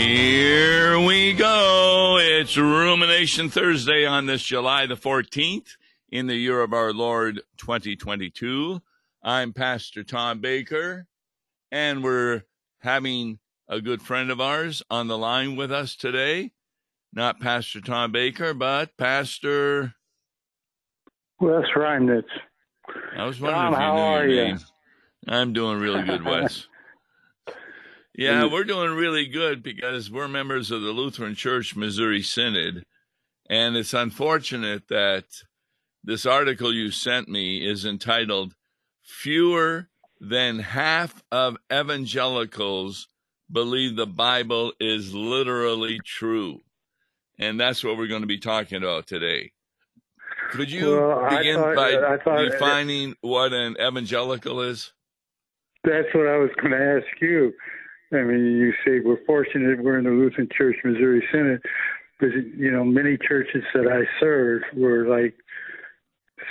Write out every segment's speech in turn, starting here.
Here we go. It's Rumination Thursday on this July the 14th in the year of our Lord 2022. I'm Pastor Tom Baker, and we're having a good friend of ours on the line with us today. Not Pastor Tom Baker, but Pastor Wes Reimnitz. I was wondering Tom, if you how knew are your you? name. I'm doing really good, Wes. Yeah, we're doing really good because we're members of the Lutheran Church Missouri Synod. And it's unfortunate that this article you sent me is entitled Fewer Than Half of Evangelicals Believe the Bible is Literally True. And that's what we're going to be talking about today. Could you Well, begin thought- by thought- defining what an evangelical is? That's what I was going to ask you. I mean, you say we're fortunate we're in the Lutheran Church Missouri Synod, but you know, many churches that I served were like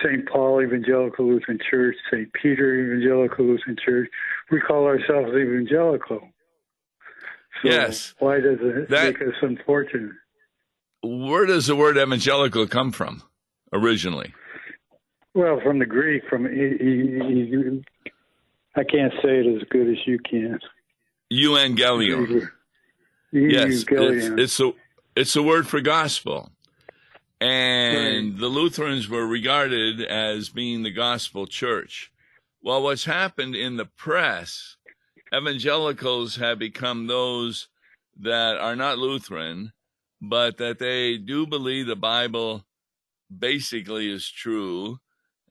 St. Paul Evangelical Lutheran Church, St. Peter Evangelical Lutheran Church. We call ourselves evangelical. So Yes. Why does it That- make us unfortunate? Where does the word evangelical come from originally? Well, from the Greek, from e- e- e- I can't say it as good as you can. Evangelion. Yes, it's, it's a it's a word for gospel, and the Lutherans were regarded as being the gospel church. Well, what's happened in the press, evangelicals have become those that are not Lutheran, but that they do believe the Bible basically is true,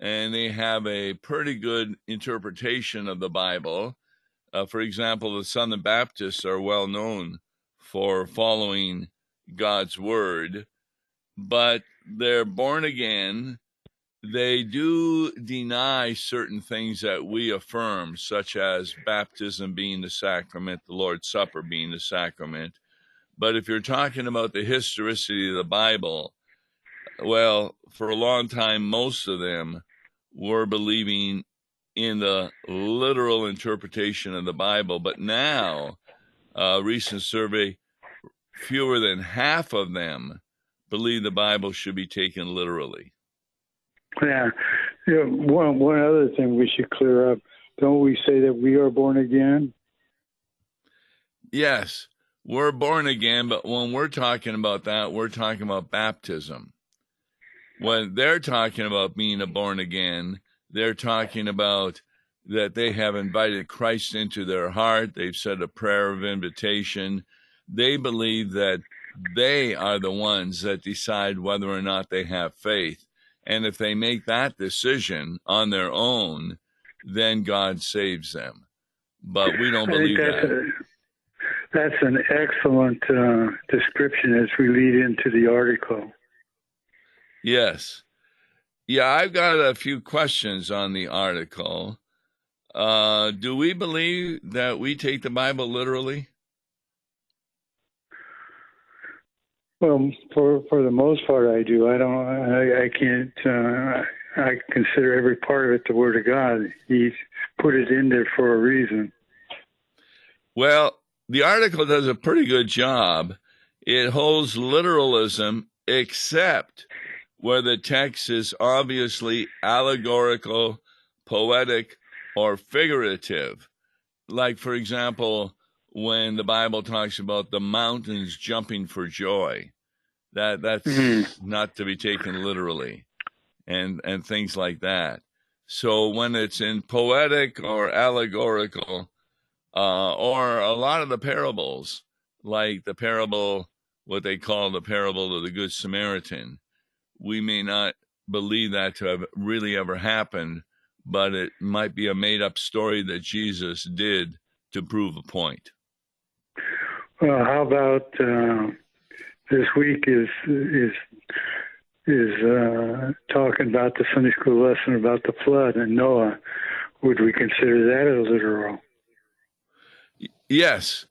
and they have a pretty good interpretation of the Bible. Uh, for example, the Southern Baptists are well known for following God's word, but they're born again. They do deny certain things that we affirm, such as baptism being the sacrament, the Lord's Supper being the sacrament. But if you're talking about the historicity of the Bible, well, for a long time, most of them were believing in the literal interpretation of the Bible. But now, a recent survey, fewer than half of them believe the Bible should be taken literally. Yeah. yeah. One one other thing we should clear up. Don't we say that we are born again? Yes, we're born again, but when we're talking about that, we're talking about baptism. When they're talking about being a born again, they're talking about that they have invited Christ into their heart. They've said a prayer of invitation. They believe that they are the ones that decide whether or not they have faith. And if they make that decision on their own, then God saves them. But we don't believe that's that. a, that's an excellent uh, description as we lead into the article. Yes. Yeah, I've got a few questions on the article. Uh, do we believe that we take the Bible literally? Well, for for the most part, I do. I don't. I, I can't. Uh, I consider every part of it the Word of God. He's put it in there for a reason. Well, the article does a pretty good job. It holds literalism except where the text is obviously allegorical, poetic, or figurative. Like, for example, when the Bible talks about the mountains jumping for joy, that that's Mhm. not to be taken literally, and and things like that. So when it's in poetic or allegorical, uh, or a lot of the parables, like the parable, what they call the parable of the Good Samaritan, we may not believe that to have really ever happened, but it might be a made up story that Jesus did to prove a point. Well, how about uh, this week is is is uh, talking about the Sunday school lesson about the flood and Noah. Would we consider that as literal? Yes,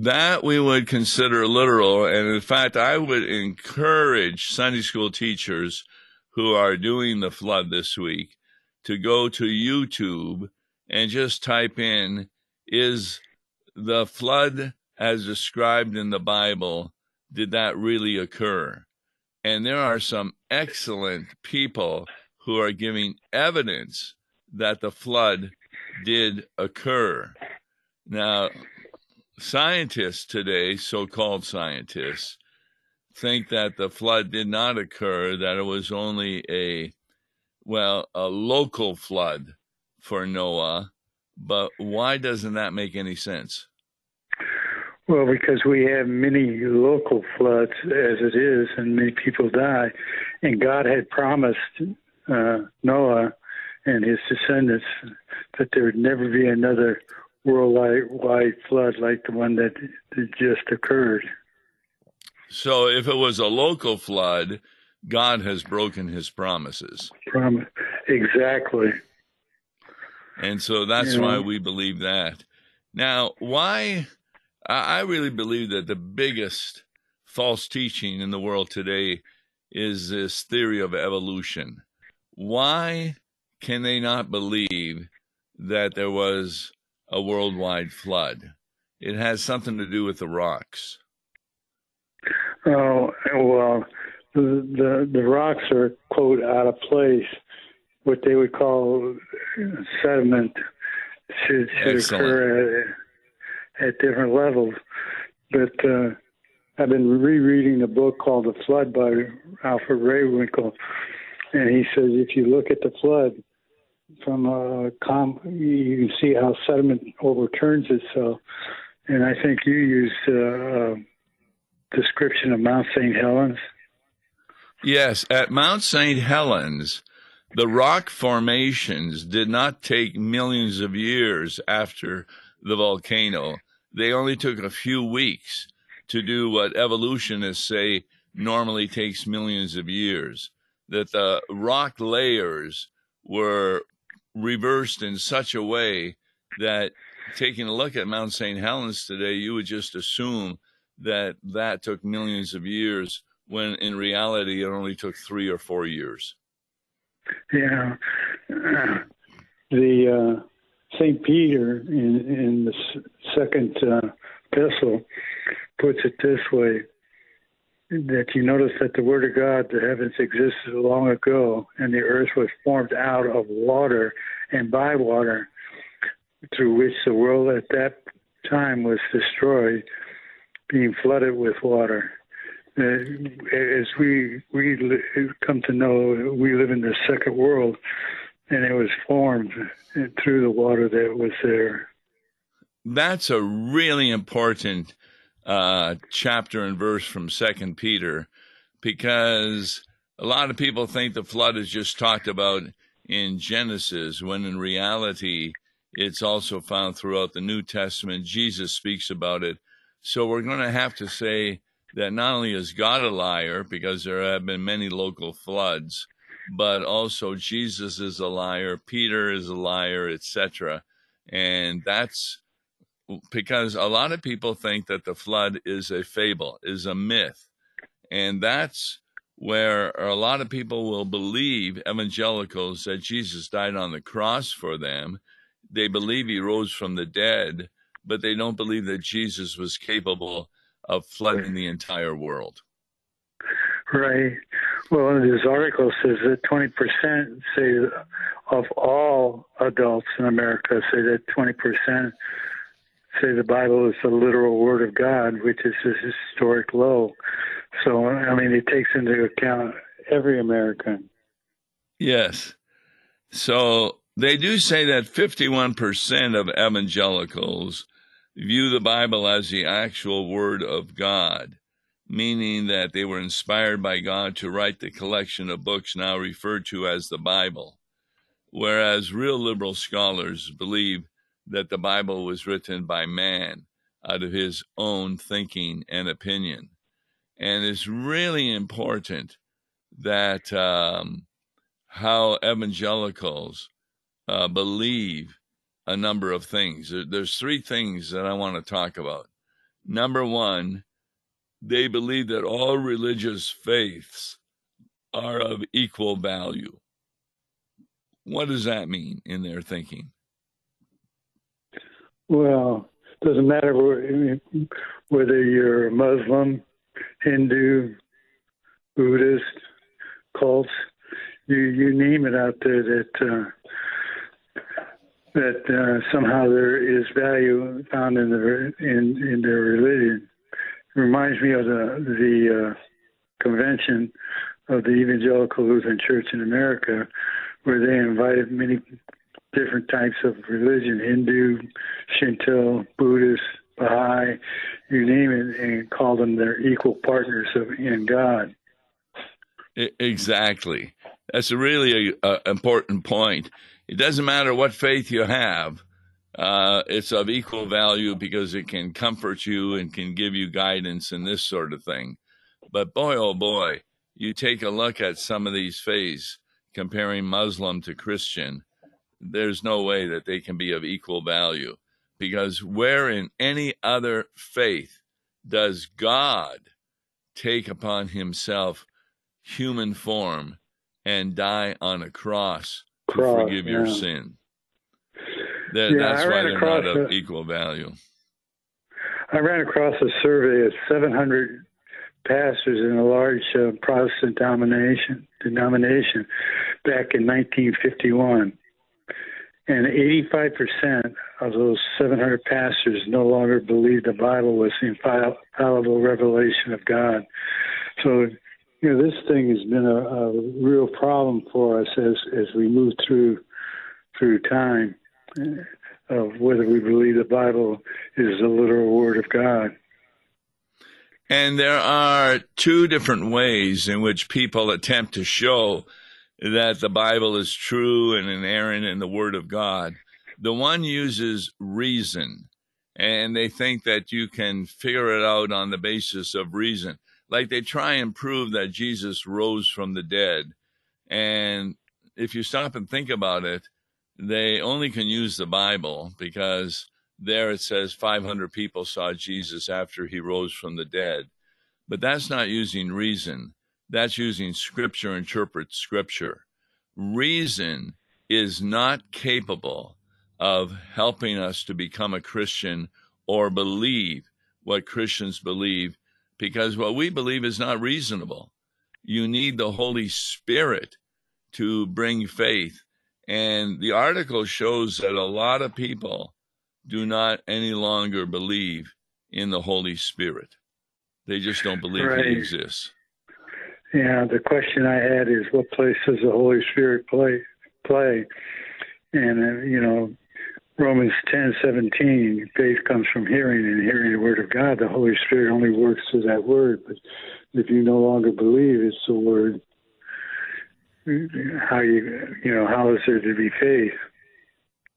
that we would consider literal. And in fact, I would encourage Sunday school teachers who are doing the flood this week to go to YouTube and just type in, is the flood as described in the Bible, did that really occur? And there are some excellent people who are giving evidence that the flood did occur. Now, scientists today, so called scientists, think that the flood did not occur, that it was only a, well, a local flood for Noah. But why doesn't that make any sense? Well, because we have many local floods as it is, and many people die. And God had promised uh, Noah and his descendants that there would never be another worldwide flood like the one that, that just occurred. So if it was a local flood, God has broken his promises. Promise. Exactly. And so that's yeah. why we believe that. Now, why? I really believe that the biggest false teaching in the world today is this theory of evolution. Why can they not believe that there was a worldwide flood? It has something to do with the rocks. Oh well, the the, the rocks are quote out of place. What they would call sediment should should occur at, at different levels. But uh, I've been rereading a book called The Flood by Alfred Rehwinkel, and he says if you look at the flood from a com, you can see how sediment overturns itself. And I think you used uh, description of Mount St. Helens? Yes, at Mount St. Helens, the rock formations did not take millions of years after the volcano. They only took a few weeks to do what evolutionists say normally takes millions of years. That the rock layers were reversed in such a way that taking a look at Mount St. Helens today, you would just assume that that took millions of years when in reality it only took three or four years. Yeah. The uh, St. Peter in, in the second uh, epistle puts it this way that you notice that the Word of God, the heavens existed long ago, and the earth was formed out of water and by water, through which the world at that time was destroyed being flooded with water. Uh, as we we come to know, we live in the second world, and it was formed through the water that was there. That's a really important uh, chapter and verse from Second Peter, because a lot of people think the flood is just talked about in Genesis, when in reality it's also found throughout the New Testament. Jesus speaks about it so we're going to have to say that not only is God a liar, because there have been many local floods, but also Jesus is a liar, Peter is a liar, etc. And that's because a lot of people think that the flood is a fable, is a myth. And that's where a lot of people will believe, evangelicals, that Jesus died on the cross for them. They believe he rose from the dead but they don't believe that Jesus was capable of flooding the entire world. Right. Well, this article says that 20% say of all adults in America say that 20% say the Bible is the literal Word of God, which is a historic low. So, I mean, it takes into account every American. Yes. So they do say that 51% of evangelicals view the Bible as the actual Word of God, meaning that they were inspired by God to write the collection of books now referred to as the Bible, whereas real liberal scholars believe that the Bible was written by man out of his own thinking and opinion. And it's really important that um, how evangelicals uh, believe a number of things. There's three things that I want to talk about. Number one, they believe that all religious faiths are of equal value. What does that mean in their thinking? Well, doesn't matter whether you're Muslim, Hindu, Buddhist, cults, you you name it out there that uh, that uh, somehow there is value found in the in in their religion. It reminds me of the the uh, convention of the Evangelical Lutheran Church in America, where they invited many different types of religion Hindu, Shinto, Buddhist, Baha'i, you name it, and call them their equal partners in God. Exactly. That's a really a important point. It doesn't matter what faith you have. Uh, it's of equal value because it can comfort you and can give you guidance and this sort of thing. But boy, oh boy, you take a look at some of these faiths, comparing Muslim to Christian, there's no way that they can be of equal value because where in any other faith does God take upon himself human form and die on a cross to forgive yeah. your sin? That, yeah, that's why they're not of a, equal value. I ran across a survey of 700 pastors in a large uh, Protestant denomination, denomination back in 1951 and 85% of those 700 pastors no longer believed the Bible was the infallible revelation of God. So, you know, this thing has been a, a real problem for us as as we move through through time uh, of whether we believe the Bible is the literal word of God. And there are two different ways in which people attempt to show that the Bible is true and inerrant in the Word of God. The one uses reason, and they think that you can figure it out on the basis of reason. Like they try and prove that Jesus rose from the dead. And if you stop and think about it, they only can use the Bible because there it says 500 people saw Jesus after he rose from the dead. But that's not using reason. That's using scripture interpret scripture. Reason is not capable of helping us to become a Christian or believe what Christians believe because what we believe is not reasonable. You need the Holy Spirit to bring faith. And the article shows that a lot of people do not any longer believe in the Holy Spirit. They just don't believe right. he exists. Yeah, the question I had is what place does the Holy Spirit play? Play, and uh, you know, Romans ten seventeen, faith comes from hearing, and hearing the word of God. The Holy Spirit only works through that word. But if you no longer believe it's the word, how you you know how is there to be faith?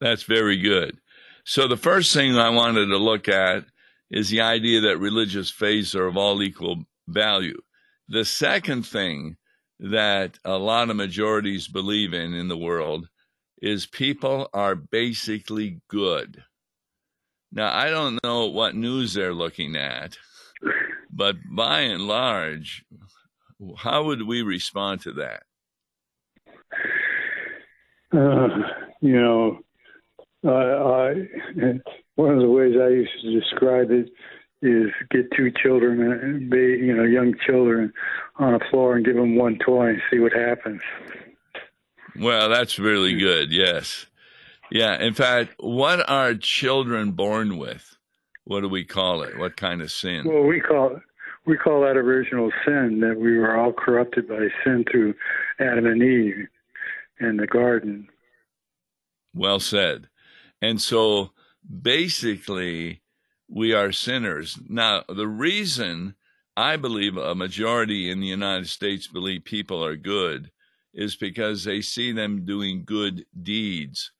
That's very good. So the first thing I wanted to look at is the idea that religious faiths are of all equal value. The second thing that a lot of majorities believe in in the world is people are basically good. Now, I don't know what news they're looking at, but by and large, how would we respond to that? Uh, you know, I, I, one of the ways I used to describe it is get two children, uh, and be you know young children, on a floor and give them one toy and see what happens. Well, that's really good. Yes, yeah. In fact, what are children born with? What do we call it? What kind of sin? Well, we call it we call that original sin that we were all corrupted by sin through Adam and Eve in the garden. Well said. And so basically we are sinners. Now, the reason I believe a majority in the United States believe people are good is because they see them doing good deeds.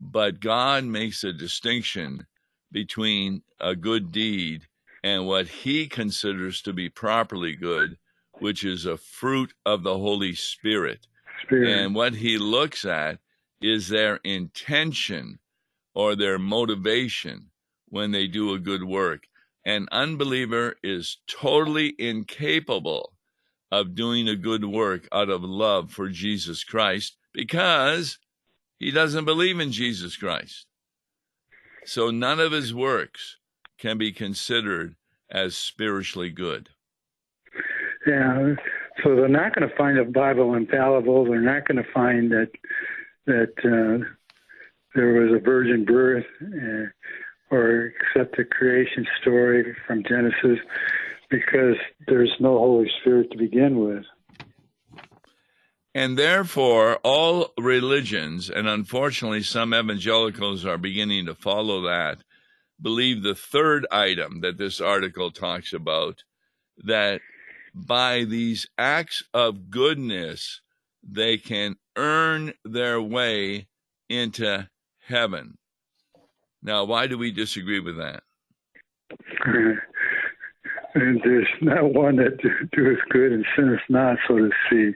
But God makes a distinction between a good deed and what he considers to be properly good, which is a fruit of the Holy Spirit. Spirit. And what he looks at is their intention or their motivation when they do a good work. An unbeliever is totally incapable of doing a good work out of love for Jesus Christ because he doesn't believe in Jesus Christ. So none of his works can be considered as spiritually good. Yeah, so they're not going to find the Bible infallible. They're not going to find that that uh, there was a virgin birth uh, or accept the creation story from Genesis because there's no Holy Spirit to begin with. And therefore, all religions, and unfortunately some evangelicals are beginning to follow that, believe the third item that this article talks about that by these acts of goodness, they can earn their way into heaven. Now, why do we disagree with that? and there's not one that doeth good and sinneth not, so to see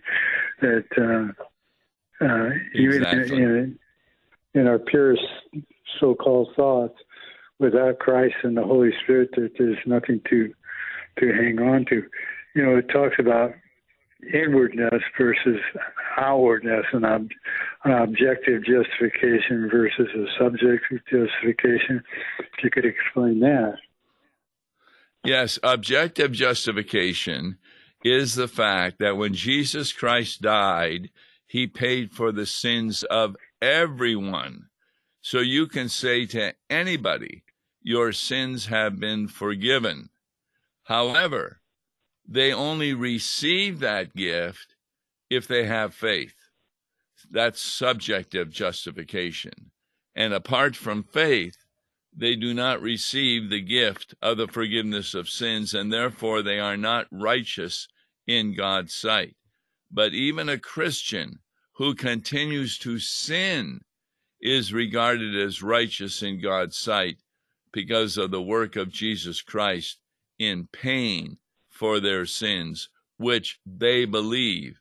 That uh, uh, even exactly. in, in, our purest so-called thoughts, without Christ and the Holy Spirit, that there's nothing to to hang on to. You know, it talks about inwardness versus outwardness, and ob- an objective justification versus a subjective justification. If you could explain that. Yes, objective justification is the fact that when Jesus Christ died, he paid for the sins of everyone. So you can say to anybody, Your sins have been forgiven. However, they only receive that gift if they have faith. That's subjective justification. And apart from faith, they do not receive the gift of the forgiveness of sins, and therefore they are not righteous in God's sight. But even a Christian who continues to sin is regarded as righteous in God's sight because of the work of Jesus Christ in paying for their sins, which they believe.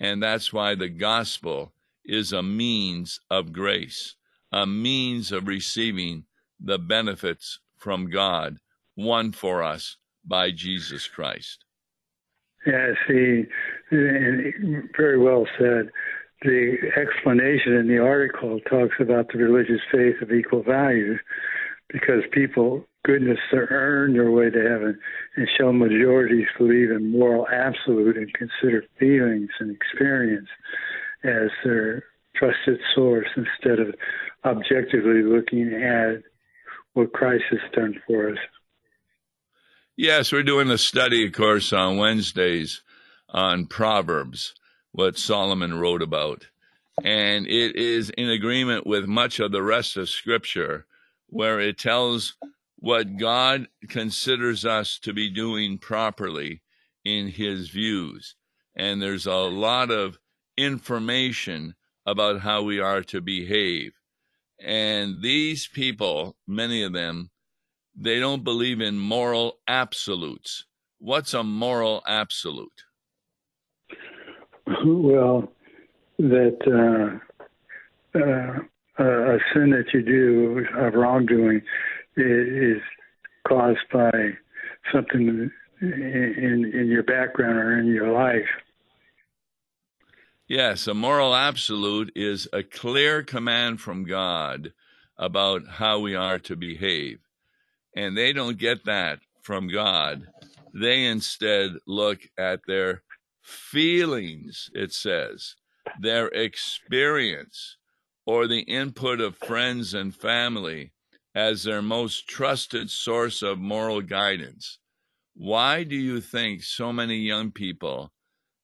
And that's why the gospel is a means of grace, a means of receiving the benefits from God won for us by Jesus Christ. Yeah, see, very well said. The explanation in the article talks about the religious faith of equal value because people, goodness, earn their way to heaven, and show majorities believe in moral absolute and consider feelings and experience as their trusted source instead of objectively looking at what Christ has done for us. Yes, we're doing a study, of course, on Wednesdays on Proverbs, what Solomon wrote about. And it is in agreement with much of the rest of Scripture, where it tells what God considers us to be doing properly in His views. And there's a lot of information about how we are to behave. And these people, many of them, they don't believe in moral absolutes. What's a moral absolute? Well, that uh, uh, a sin that you do of wrongdoing is caused by something in in your background or in your life. Yes, a moral absolute is a clear command from God about how we are to behave. And they don't get that from God. They instead look at their feelings, it says, their experience, or the input of friends and family as their most trusted source of moral guidance. Why do you think so many young people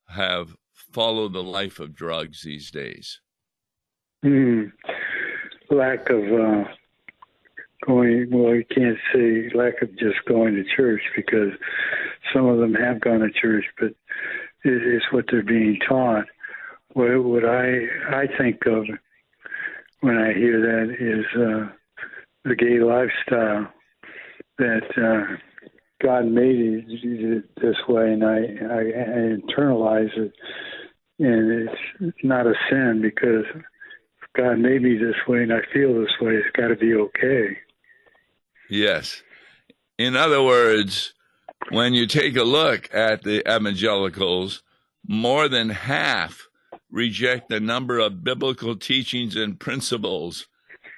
have followed the life of drugs these days? Mm, lack of uh, going, well, you can't say lack of just going to church because some of them have gone to church, but it's what they're being taught. What, what I I think of when I hear that is uh, the gay lifestyle that uh, God made it this way, and I, I, I internalize it and it's not a sin because God made me this way and I feel this way. It's got to be okay. Yes. In other words, when you take a look at the evangelicals, more than half reject a number of biblical teachings and principles.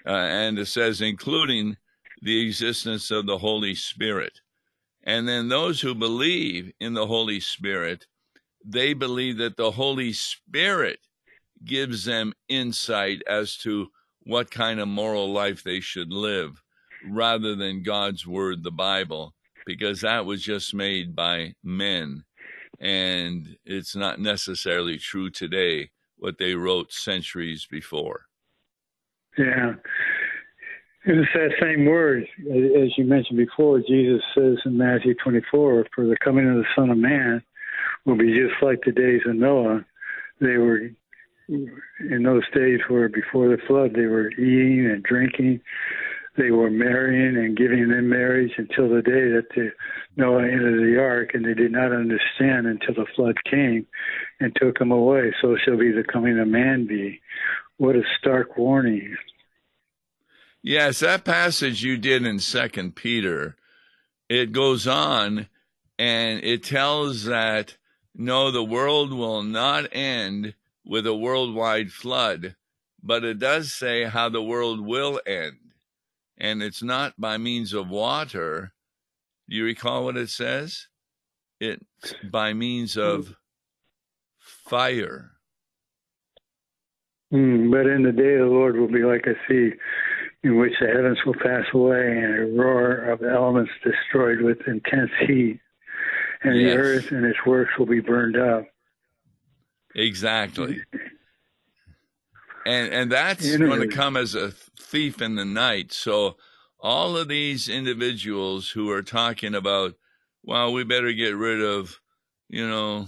Uh, and it says, including the existence of the Holy Spirit. And then those who believe in the Holy Spirit, they believe that the Holy Spirit gives them insight as to what kind of moral life they should live rather than God's word, the Bible, because that was just made by men. And it's not necessarily true today what they wrote centuries before. Yeah. It's that same word, as you mentioned before, Jesus says in Matthew 24, for the coming of the Son of Man will be just like the days of Noah. They were, in those days where before the flood, they were eating and drinking. They were marrying and giving in marriage until the day that the Noah entered the ark, and they did not understand until the flood came and took them away. So shall be the coming of man be. What a stark warning. Yes, that passage you did in Second Peter, it goes on and it tells that no, the world will not end with a worldwide flood, but it does say how the world will end. And it's not by means of water. Do you recall what it says? It's by means of fire. Mm, but in the day of the Lord will be like a sea in which the heavens will pass away and a roar of elements destroyed with intense heat, and yes. the earth and its works will be burned up. Exactly. And and that's going to come as a thief in the night. So all of these individuals who are talking about, well, we better get rid of, you know,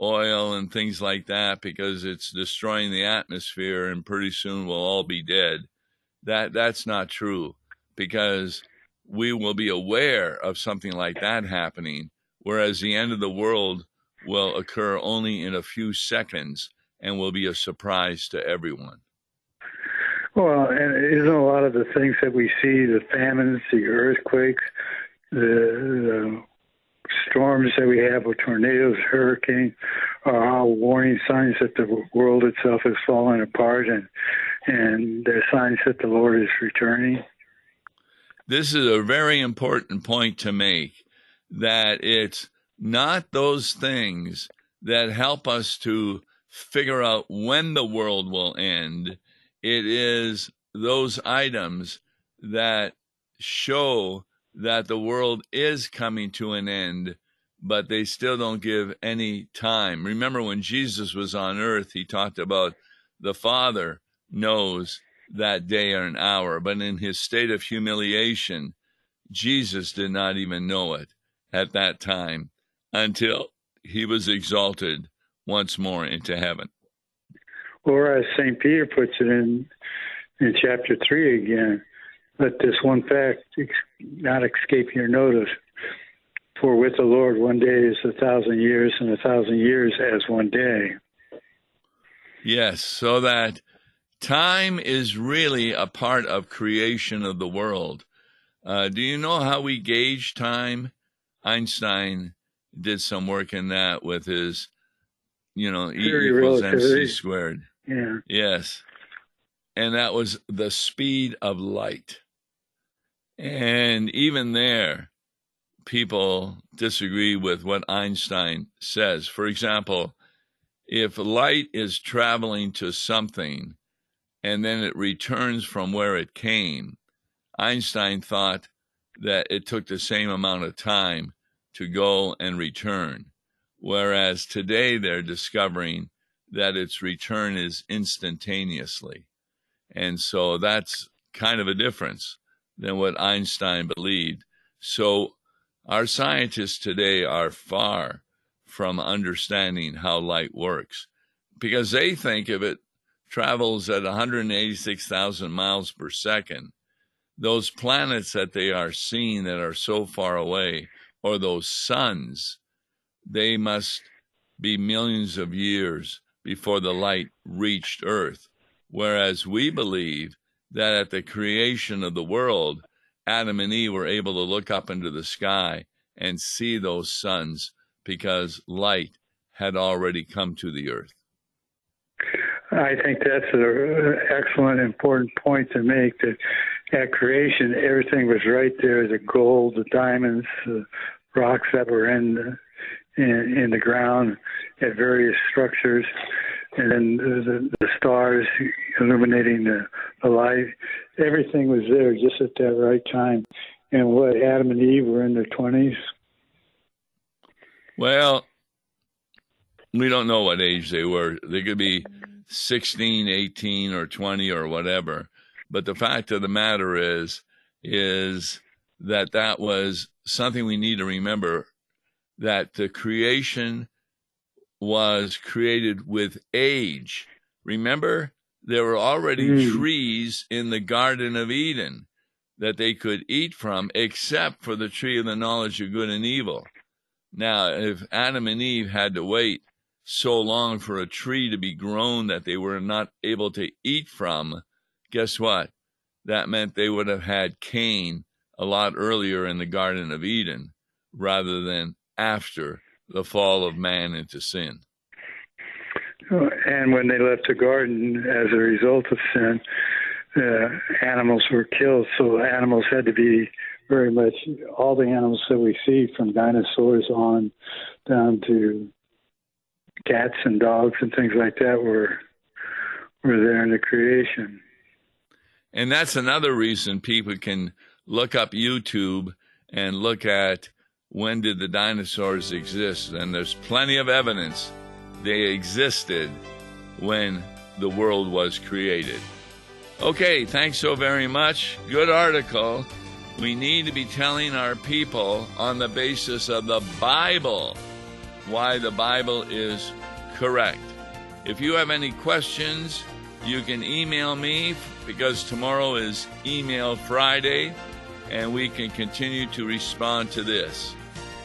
oil and things like that because it's destroying the atmosphere and pretty soon we'll all be dead that that's not true because we will be aware of something like that happening, whereas the end of the world will occur only in a few seconds and will be a surprise to everyone. Well, and isn't a lot of the things that we see, the famines, the earthquakes, the, the storms that we have with tornadoes, hurricanes, are all warning signs that the world itself is falling apart and and they're signs that the Lord is returning. This is a very important point to make that it's not those things that help us to figure out when the world will end. It is those items that show that the world is coming to an end, but they still don't give any time. Remember when Jesus was on earth, he talked about the Father knows that day or an hour, but in his state of humiliation, Jesus did not even know it at that time until he was exalted once more into heaven. Or as St. Peter puts it in in chapter 3 again, let this one fact not escape your notice. For with the Lord, one day is a thousand years, and a thousand years as one day. Yes, so that time is really a part of creation of the world. Uh, do you know how we gauge time? Einstein did some work in that with his, you know, E equals mc squared. Yeah. Yes. And that was the speed of light. And even there, people disagree with what Einstein says. For example, if light is traveling to something and then it returns from where it came, Einstein thought that it took the same amount of time to go and return. Whereas today they're discovering that its return is instantaneously. And so that's kind of a difference than what Einstein believed. So our scientists today are far from understanding how light works because they think if it travels at 186,000 miles per second, those planets that they are seeing that are so far away, or those suns, they must be millions of years before the light reached Earth. Whereas we believe that at the creation of the world, Adam and Eve were able to look up into the sky and see those suns because light had already come to the earth. I think that's an excellent, important point to make that at creation, everything was right there: the gold, the diamonds, the rocks that were in the, in, in the ground at various structures, and then the, the stars illuminating the, the light. Everything was there just at that right time. And what Adam and Eve were in their twenties. Well, we don't know what age they were. They could be 16, 18, or 20, or whatever. But the fact of the matter is, is that that was something we need to remember that the creation was created with age. Remember, there were already mm. trees in the Garden of Eden that they could eat from, except for the tree of the knowledge of good and evil. Now, if Adam and Eve had to wait so long for a tree to be grown that they were not able to eat from, guess what? That meant they would have had Cain a lot earlier in the Garden of Eden rather than after the fall of man into sin. And when they left the garden as a result of sin, uh, animals were killed. So animals had to be very much all the animals that we see from dinosaurs on down to cats and dogs and things like that were were there in the creation. And that's another reason people can look up YouTube and look at when did the dinosaurs exist? And there's plenty of evidence they existed when the world was created. Okay, thanks so very much. Good article. We need to be telling our people on the basis of the Bible why the Bible is correct. If you have any questions, you can email me because tomorrow is Email Friday and we can continue to respond to this.